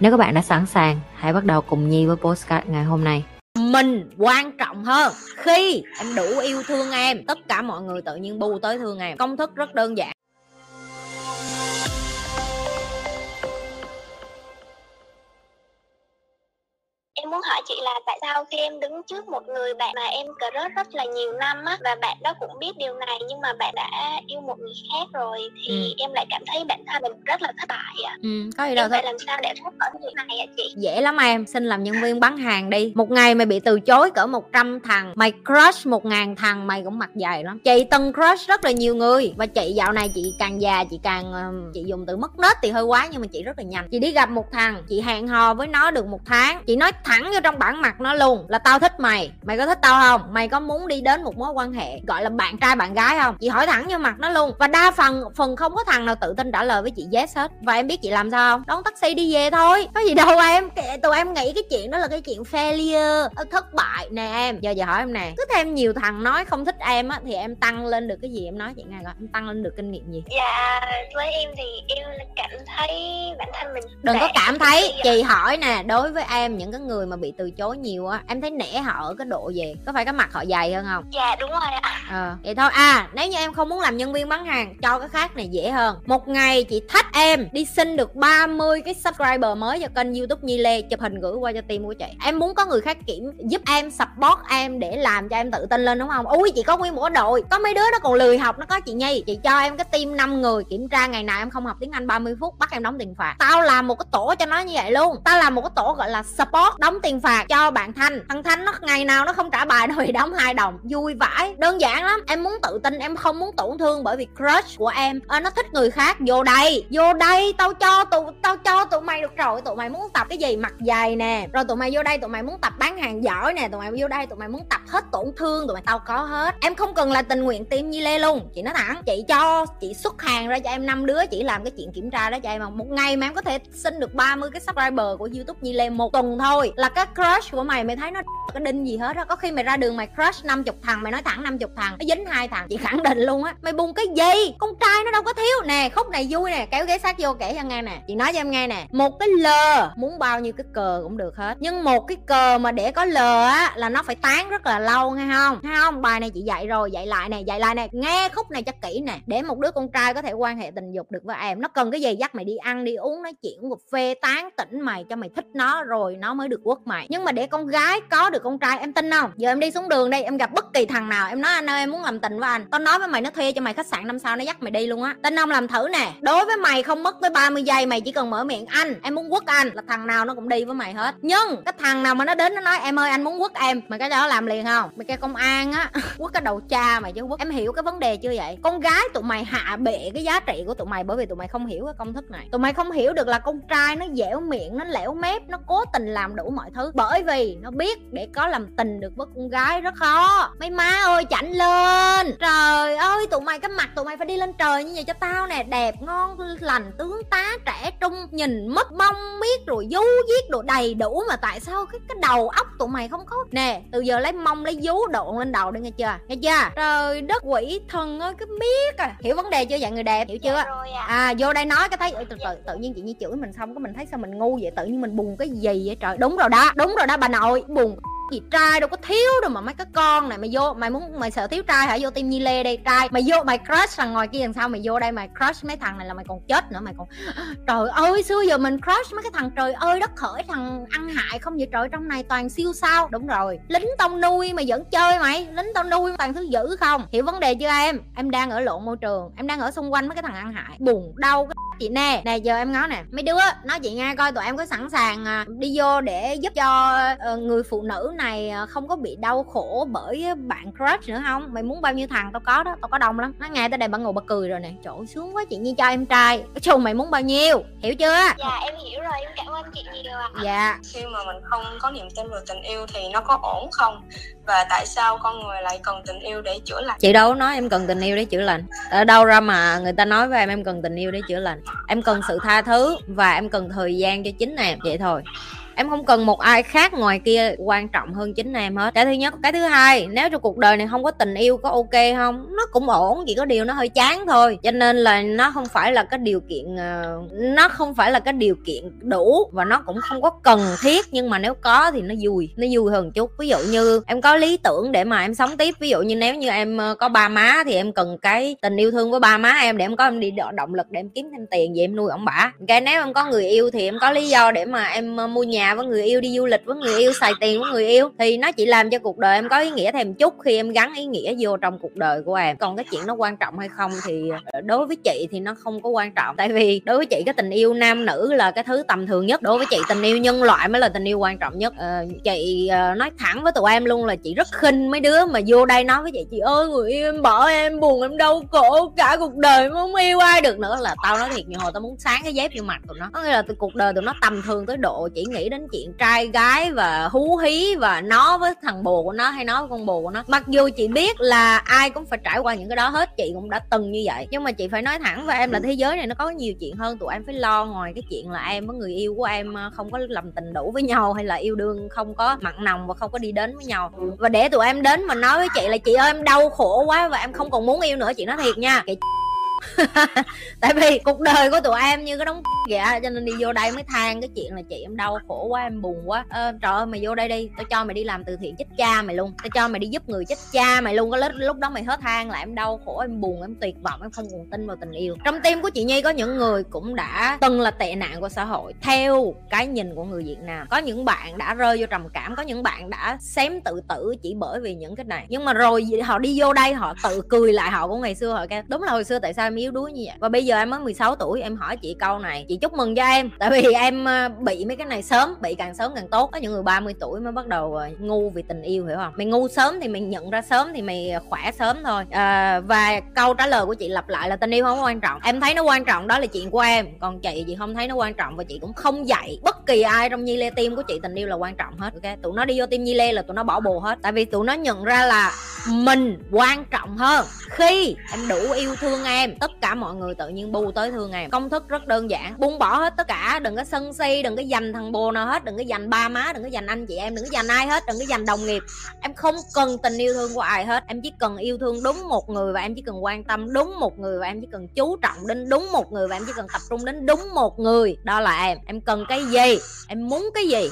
Nếu các bạn đã sẵn sàng, hãy bắt đầu cùng Nhi với postcard ngày hôm nay. Mình quan trọng hơn Khi em đủ yêu thương em Tất cả mọi người tự nhiên bu tới thương em Công thức rất đơn giản muốn hỏi chị là tại sao khi em đứng trước một người bạn mà em crush rất là nhiều năm á và bạn đó cũng biết điều này nhưng mà bạn đã yêu một người khác rồi thì Ừ. em lại cảm thấy bản thân mình rất là thất bại ạ. ừ, Có gì đâu Em thôi làm sao để thoát khỏi việc này ạ chị? Dễ lắm em Xin làm nhân viên bán hàng đi Một ngày mày bị từ chối cỡ 100 thằng Mày crush 1.000 thằng Mày cũng mặt dày lắm Chị từng crush rất là nhiều người Và chị dạo này chị càng già Chị càng Chị dùng từ mất nết thì hơi quá Nhưng mà chị rất là nhanh Chị đi gặp một thằng Chị hẹn hò với nó được một tháng Chị nói thẳng vô trong bản mặt nó luôn Là tao thích mày Mày có thích tao không? Mày có muốn đi đến một mối quan hệ Gọi là bạn trai bạn gái không? Chị hỏi thẳng vô mặt nó luôn. Và đa phần phần không có thằng nào tự tin trả lời với chị yes hết. Và em biết chị làm sao không? Đón taxi đi về thôi. Có gì đâu em. Tụi em nghĩ cái chuyện đó là cái chuyện failure. Ờ, Thất bại nè em. Giờ giờ hỏi em nè Cứ thêm nhiều thằng nói không thích em á Thì em tăng lên được cái gì em nói? Chị nghe coi Em tăng lên được kinh nghiệm gì? Dạ với em thì em cảm thấy bản thân mình đừng có cảm thấy. chị hỏi nè đối với em những cái người mà bị từ chối nhiều á em thấy nể họ ở cái độ gì? Có phải cái mặt họ dày hơn không? Dạ đúng rồi ạ. ờ vậy thôi. À nếu như em không muốn làm nhân viên bán hàng cho cái khác này dễ hơn. Một ngày chị thách em đi xin được 30 cái subscriber mới cho kênh youtube nhi lê chụp hình gửi qua cho team của chị. Em muốn có người khác kiểm giúp em support em để làm cho em tự tin lên đúng không? Ui chị có nguyên một đội. Có mấy đứa nó còn lười học nó có chị nhi. Chị cho em cái team 5 người kiểm tra ngày nào em không học tiếng anh 30 phút bắt em đóng tiền phạt. Tao làm một cái tổ cho nó như vậy luôn. Tao làm một cái tổ gọi là support đóng tiền phạt cho bạn thanh. Thằng thanh nó ngày nào nó không trả bài nó bị đóng hai đồng. Vui vãi. Đơn giản lắm. Em muốn tự tin em không muốn tổn thương bởi vì crush của em. À, nó thích người khác. Vô đây. Vô đây. Tao cho tụi tao cho tụi mày được rồi. Tụi mày muốn tập cái gì? Mặt dày nè. Rồi tụi mày vô đây tụi mày muốn tập bán hàng giỏi nè. Tụi mày vô đây tụi mày muốn tập hết tổn thương. Tụi mày tao có hết. Em không cần là tình nguyện tim như lê luôn. Chị nói thẳng. Chị cho chị xuất hàng ra cho em năm đứa. Chị làm cái chuyện kiểm tra đó cho em. Mà một ngày mà em có thể xin được 30 cái subscriber của youtube như lê một tuần thôi. Là cái crush của mày mày thấy nó cái đinh gì hết á. Có khi mày ra đường mày crush 50 thằng, mày nói thẳng 50 thằng, nó dính hai thằng. Chị khẳng định luôn á. Mày buồn cái gì? Con trai nó đâu có thiếu. Nè, khúc này vui nè, kéo ghế sát vô kể cho nghe nè. Chị nói cho em nghe nè. Một cái lờ muốn bao nhiêu cái cờ cũng được hết. Nhưng một cái cờ mà để có lờ á, là nó phải tán rất là lâu, nghe không? Nghe không? Bài này chị dạy rồi, dạy lại nè, dạy lại nè. Nghe khúc này cho kỹ nè. Để một đứa con trai có thể quan hệ tình dục được với em, nó cần cái gì? Dắt mày đi ăn, đi uống, nói chuyện một phê, tán tỉnh mày cho mày thích nó rồi nó mới được quất mày. Nhưng mà để con gái có được con trai, em tin không? Giờ em đi xuống đường đây, em gặp bất kỳ thằng nào, em nói, anh ơi, em muốn làm tình với anh. Tao nói với mày, nó thuê cho mày khách sạn năm sao, nó dắt mày đi luôn á. Tin không làm thử nè. Đối với mày không mất tới 30 giây, mày chỉ cần mở miệng, anh, em muốn quất anh. Là thằng nào nó cũng đi với mày hết. Nhưng cái thằng nào mà nó đến, nó nói, em ơi, anh muốn quất em. Mày cái đó làm liền không? Mày kêu công an á, quất cái đầu cha mày chứ quất. Em hiểu cái vấn đề chưa vậy? Con gái tụi mày hạ bệ cái giá trị của tụi mày bởi vì tụi mày không hiểu cái công thức này. Tụi mày không hiểu được là con trai nó dẻo miệng, nó lẻo mép, nó cố tình làm đủ mọi thứ. Bởi vì nó biết để có làm tình được với con gái rất khó. Mấy má ơi chảnh lên. Trời ơi tụi mày cái mặt tụi mày phải đi lên trời như vậy cho tao nè. Đẹp ngon lành tướng tá trẻ trung nhìn mất mông biết rồi vú viết đồ đầy đủ mà tại sao cái cái đầu óc tụi mày không có. Nè từ giờ lấy mông lấy vú độn lên đầu đi nghe chưa? Nghe chưa? Trời đất quỷ thần ơi cái biết à. Hiểu vấn đề chưa vậy người đẹp? Hiểu chưa? Dạ rồi ạ. à vô đây nói cái thấy "Ôi, từ từ tự nhiên chị nhi chửi mình xong cái mình thấy sao mình ngu vậy? Tự nhiên mình buồn cái gì vậy trời? Đúng rồi đó đúng rồi đó, bà nội. Buồn gì, trai đâu có thiếu đâu mà mấy cái con này. Mày vô, mày muốn, mày sợ thiếu trai hả? Vô tim nhi lê đây, trai. Mày vô, mày crush thằng ngoài kia làm sao? Mày vô đây, mày crush mấy thằng này là mày còn chết nữa. Mày còn, trời ơi, xưa giờ mình crush mấy cái thằng trời ơi đất khởi, thằng ăn hại không vậy? Trời, trong này toàn siêu sao. Đúng rồi. Lính tao nuôi mày vẫn chơi mày. Lính tao nuôi toàn thứ dữ không? Hiểu vấn đề chưa em? Em đang ở lộn môi trường. Em đang ở xung quanh mấy cái thằng ăn hại. Buồn, đau cái chị nè. Nè giờ em ngó nè. Mấy đứa nói chị nghe coi tụi em có sẵn sàng à, đi vô để giúp cho uh, người phụ nữ này uh, không có bị đau khổ bởi bạn crush nữa không? Mày muốn bao nhiêu thằng tao có đó tao có đông lắm. Nó nghe tới đây bà ngồi bà cười rồi nè. Trời ơi, sướng quá chị nhi cho em trai cái chung mày muốn bao nhiêu? Hiểu chưa? Dạ em hiểu rồi em cảm ơn chị nhiều ạ. Dạ. Khi mà mình không có niềm tin vào tình yêu thì nó có ổn không? Và tại sao con người lại cần tình yêu để chữa lành? Chị đâu nói em cần tình yêu để chữa lành. Ở đâu ra mà người ta nói với em em cần tình yêu để chữa lành em cần sự tha thứ và em cần thời gian cho chính em, vậy thôi em không cần một ai khác ngoài kia quan trọng hơn chính em hết. Cái thứ nhất. Cái thứ hai, nếu trong cuộc đời này không có tình yêu, có ok không? Nó cũng ổn, chỉ có điều nó hơi chán thôi. Cho nên là nó không phải là cái điều kiện ờ, nó không phải là cái điều kiện đủ và nó cũng không có cần thiết. Nhưng mà nếu có thì nó vui nó vui hơn chút. Ví dụ như em có lý tưởng để mà em sống tiếp. Ví dụ như nếu như em ờ, có ba má thì em cần cái tình yêu thương với ba má em để em có, em đi động lực để em kiếm thêm tiền vậy em nuôi ông bả cái nếu em có người yêu thì em có lý do để mà em ờ, mua nhà với người yêu đi du lịch với người yêu xài tiền với người yêu. Thì nó chỉ làm cho cuộc đời em có ý nghĩa thêm chút khi em gắn ý nghĩa vô trong cuộc đời của em. Còn cái chuyện nó quan trọng hay không thì ờ, đối với chị thì nó không có quan trọng. Tại vì đối với chị cái tình yêu nam nữ là cái thứ tầm thường nhất. Đối với chị tình yêu nhân loại mới là tình yêu quan trọng nhất. Ờ, chị ờ, nói thẳng với tụi em luôn là chị rất khinh mấy đứa mà vô đây nói với chị chị ơi người yêu em bỏ em buồn em đau khổ cả cuộc đời không yêu ai được. Nữa là tao nói thiệt nhiều hồi tao muốn sáng cái dép vô mặt tụi nó. Có nghĩa là từ cuộc đời tụi nó tầm thường tới độ chỉ nghĩ đến chuyện trai gái và hú hí và nó với thằng bồ của nó hay nó với con bồ của nó. Mặc dù chị biết là ai cũng phải trải qua những cái đó hết chị cũng đã từng như vậy. Nhưng mà chị phải nói thẳng với em là thế giới này nó có nhiều chuyện hơn tụi em phải lo ngoài cái chuyện là em với người yêu của em ờ, không có lầm tình đủ với nhau hay là yêu đương không có mặn nồng và không có đi đến với nhau. Và để tụi em đến mà nói với chị là chị ơi em đau khổ quá và em không còn muốn yêu nữa chị nói thiệt nha. Chị tại vì cuộc đời của tụi em như cái đống vậy cho nên đi vô đây mới than cái chuyện là chị em đau khổ quá em buồn quá. Ờ, trời ơi mày vô đây đi tao cho mày đi làm từ thiện chết cha mày luôn. Tao cho mày đi giúp người chết cha mày luôn. Có lúc lúc đó mày hết than là em đau khổ em buồn em tuyệt vọng em không còn tin vào tình yêu. Trong tim của chị nhi có những người cũng đã từng là tệ nạn của xã hội theo cái nhìn của người việt nam. Có những bạn đã rơi vô trầm cảm có những bạn đã xém tự tử chỉ bởi vì những cái này. Nhưng mà rồi họ đi vô đây họ tự cười lại họ của ngày xưa họ kêu đúng là hồi xưa tại sao em yếu đuối như vậy. Và bây giờ em mới 16 tuổi em hỏi chị câu này chị chúc mừng cho em. Tại vì em ờ, bị mấy cái này sớm bị càng sớm càng tốt có những người 30 tuổi mới bắt đầu ờ, ngu vì tình yêu hiểu không? Mày ngu sớm thì mày nhận ra sớm thì mày ờ, khỏe sớm thôi. À, và câu trả lời của chị lặp lại là tình yêu không quan trọng. Em thấy nó quan trọng đó là chuyện của em. Còn chị chị không thấy nó quan trọng và chị cũng không dạy bất kỳ ai trong nhi lê tim của chị tình yêu là quan trọng hết ok? Tụi nó đi vô tim nhi lê là tụi nó bỏ bồ hết. Tại vì tụi nó nhận ra là mình quan trọng hơn khi em đủ yêu thương em tất cả mọi người tự nhiên bu tới thương em. Công thức rất đơn giản. Buông bỏ hết tất cả, đừng có sân si, đừng có dành thằng bồ nào hết, đừng có dành ba má, đừng có dành anh chị em, đừng có dành ai hết, đừng có dành đồng nghiệp. Em không cần tình yêu thương của ai hết. Em chỉ cần yêu thương đúng một người và em chỉ cần quan tâm đúng một người và em chỉ cần chú trọng đến đúng một người và em chỉ cần tập trung đến đúng một người. Đó là em. Em cần cái gì? Em muốn cái gì?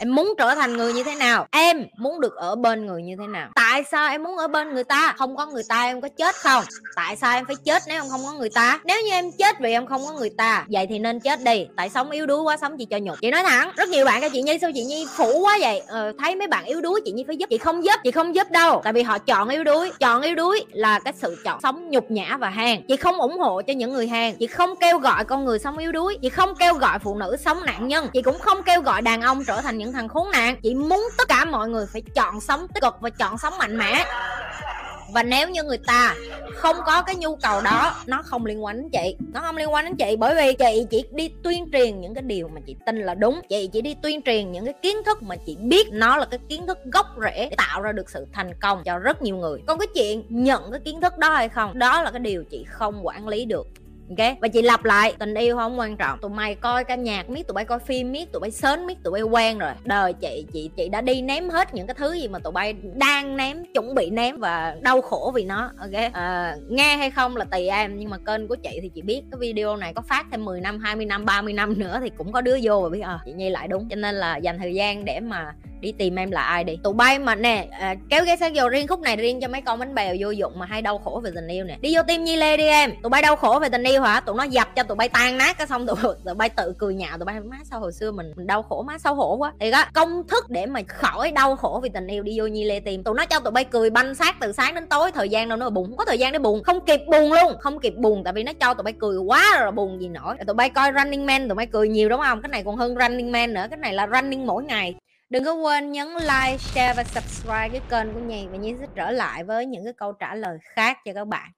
Em muốn trở thành người như thế nào? Em muốn được ở bên người như thế nào? Tại sao em muốn ở bên người ta? Không có người ta em có chết không? Tại sao em phải chết nếu em không có người ta? Nếu như em chết vì em không có người ta vậy thì nên chết đi. Tại sống yếu đuối quá sống chị cho nhục. Chị nói thẳng rất nhiều bạn cho chị nhi sao chị nhi phủ quá vậy? Ờ, thấy mấy bạn yếu đuối chị nhi phải giúp. Chị không giúp chị không giúp đâu. Tại vì họ chọn yếu đuối. Chọn yếu đuối là cái sự chọn sống nhục nhã và hèn. Chị không ủng hộ cho những người hèn. Chị không kêu gọi con người sống yếu đuối. Chị không kêu gọi phụ nữ sống nạn nhân. Chị cũng không kêu gọi đàn ông trở thành những thằng khốn nạn. Chị muốn tất cả mọi người phải chọn sống tích cực và chọn sống mạnh mẽ. Và nếu như người ta không có cái nhu cầu đó, nó không liên quan đến chị. Nó không liên quan đến chị bởi vì chị chỉ đi tuyên truyền những cái điều mà chị tin là đúng. Chị chỉ đi tuyên truyền những cái kiến thức mà chị biết nó là cái kiến thức gốc rễ để tạo ra được sự thành công cho rất nhiều người. Còn cái chuyện nhận cái kiến thức đó hay không, đó là cái điều chị không quản lý được ok? Và chị lặp lại tình yêu không quan trọng. Tụi mày coi ca nhạc miết tụi bay coi phim miết tụi bay sớm miết tụi bay quen rồi. Đời chị chị chị đã đi ném hết những cái thứ gì mà tụi bay đang ném chuẩn bị ném và đau khổ vì nó ok? À, nghe hay không là tùy em nhưng mà kênh của chị thì chị biết cái video này có phát thêm 10 năm 20 năm 30 năm nữa thì cũng có đứa vô và biết à chị nhi lại đúng. Cho nên là dành thời gian để mà đi tìm em là ai đi? Tụi bay mà nè à, kéo ghế sát vô riêng khúc này riêng cho mấy con bánh bèo vô dụng mà hay đau khổ về tình yêu nè. Đi vô tim nhi lê đi em. Tụi bay đau khổ về tình yêu hả? Tụi nó dập cho tụi bay tan nát cái xong tụi, tụi bay tự cười nhạo tụi bay má sao hồi xưa mình, mình đau khổ má xấu hổ quá. Thì đó công thức để mà khỏi đau khổ vì tình yêu đi vô nhi lê tìm tụi nó cho tụi bay cười banh sát từ sáng đến tối thời gian đâu nữa bụng không có thời gian để buồn không kịp buồn luôn không kịp buồn tại vì nó cho tụi bay cười quá rồi buồn gì nổi. Tụi bay coi running man tụi bay cười nhiều đúng không? Cái này còn hơn running man nữa cái này là running mỗi ngày. Đừng có quên nhấn like, share và subscribe cái kênh của nhì và Nhi sẽ trở lại với những cái câu trả lời khác cho các bạn.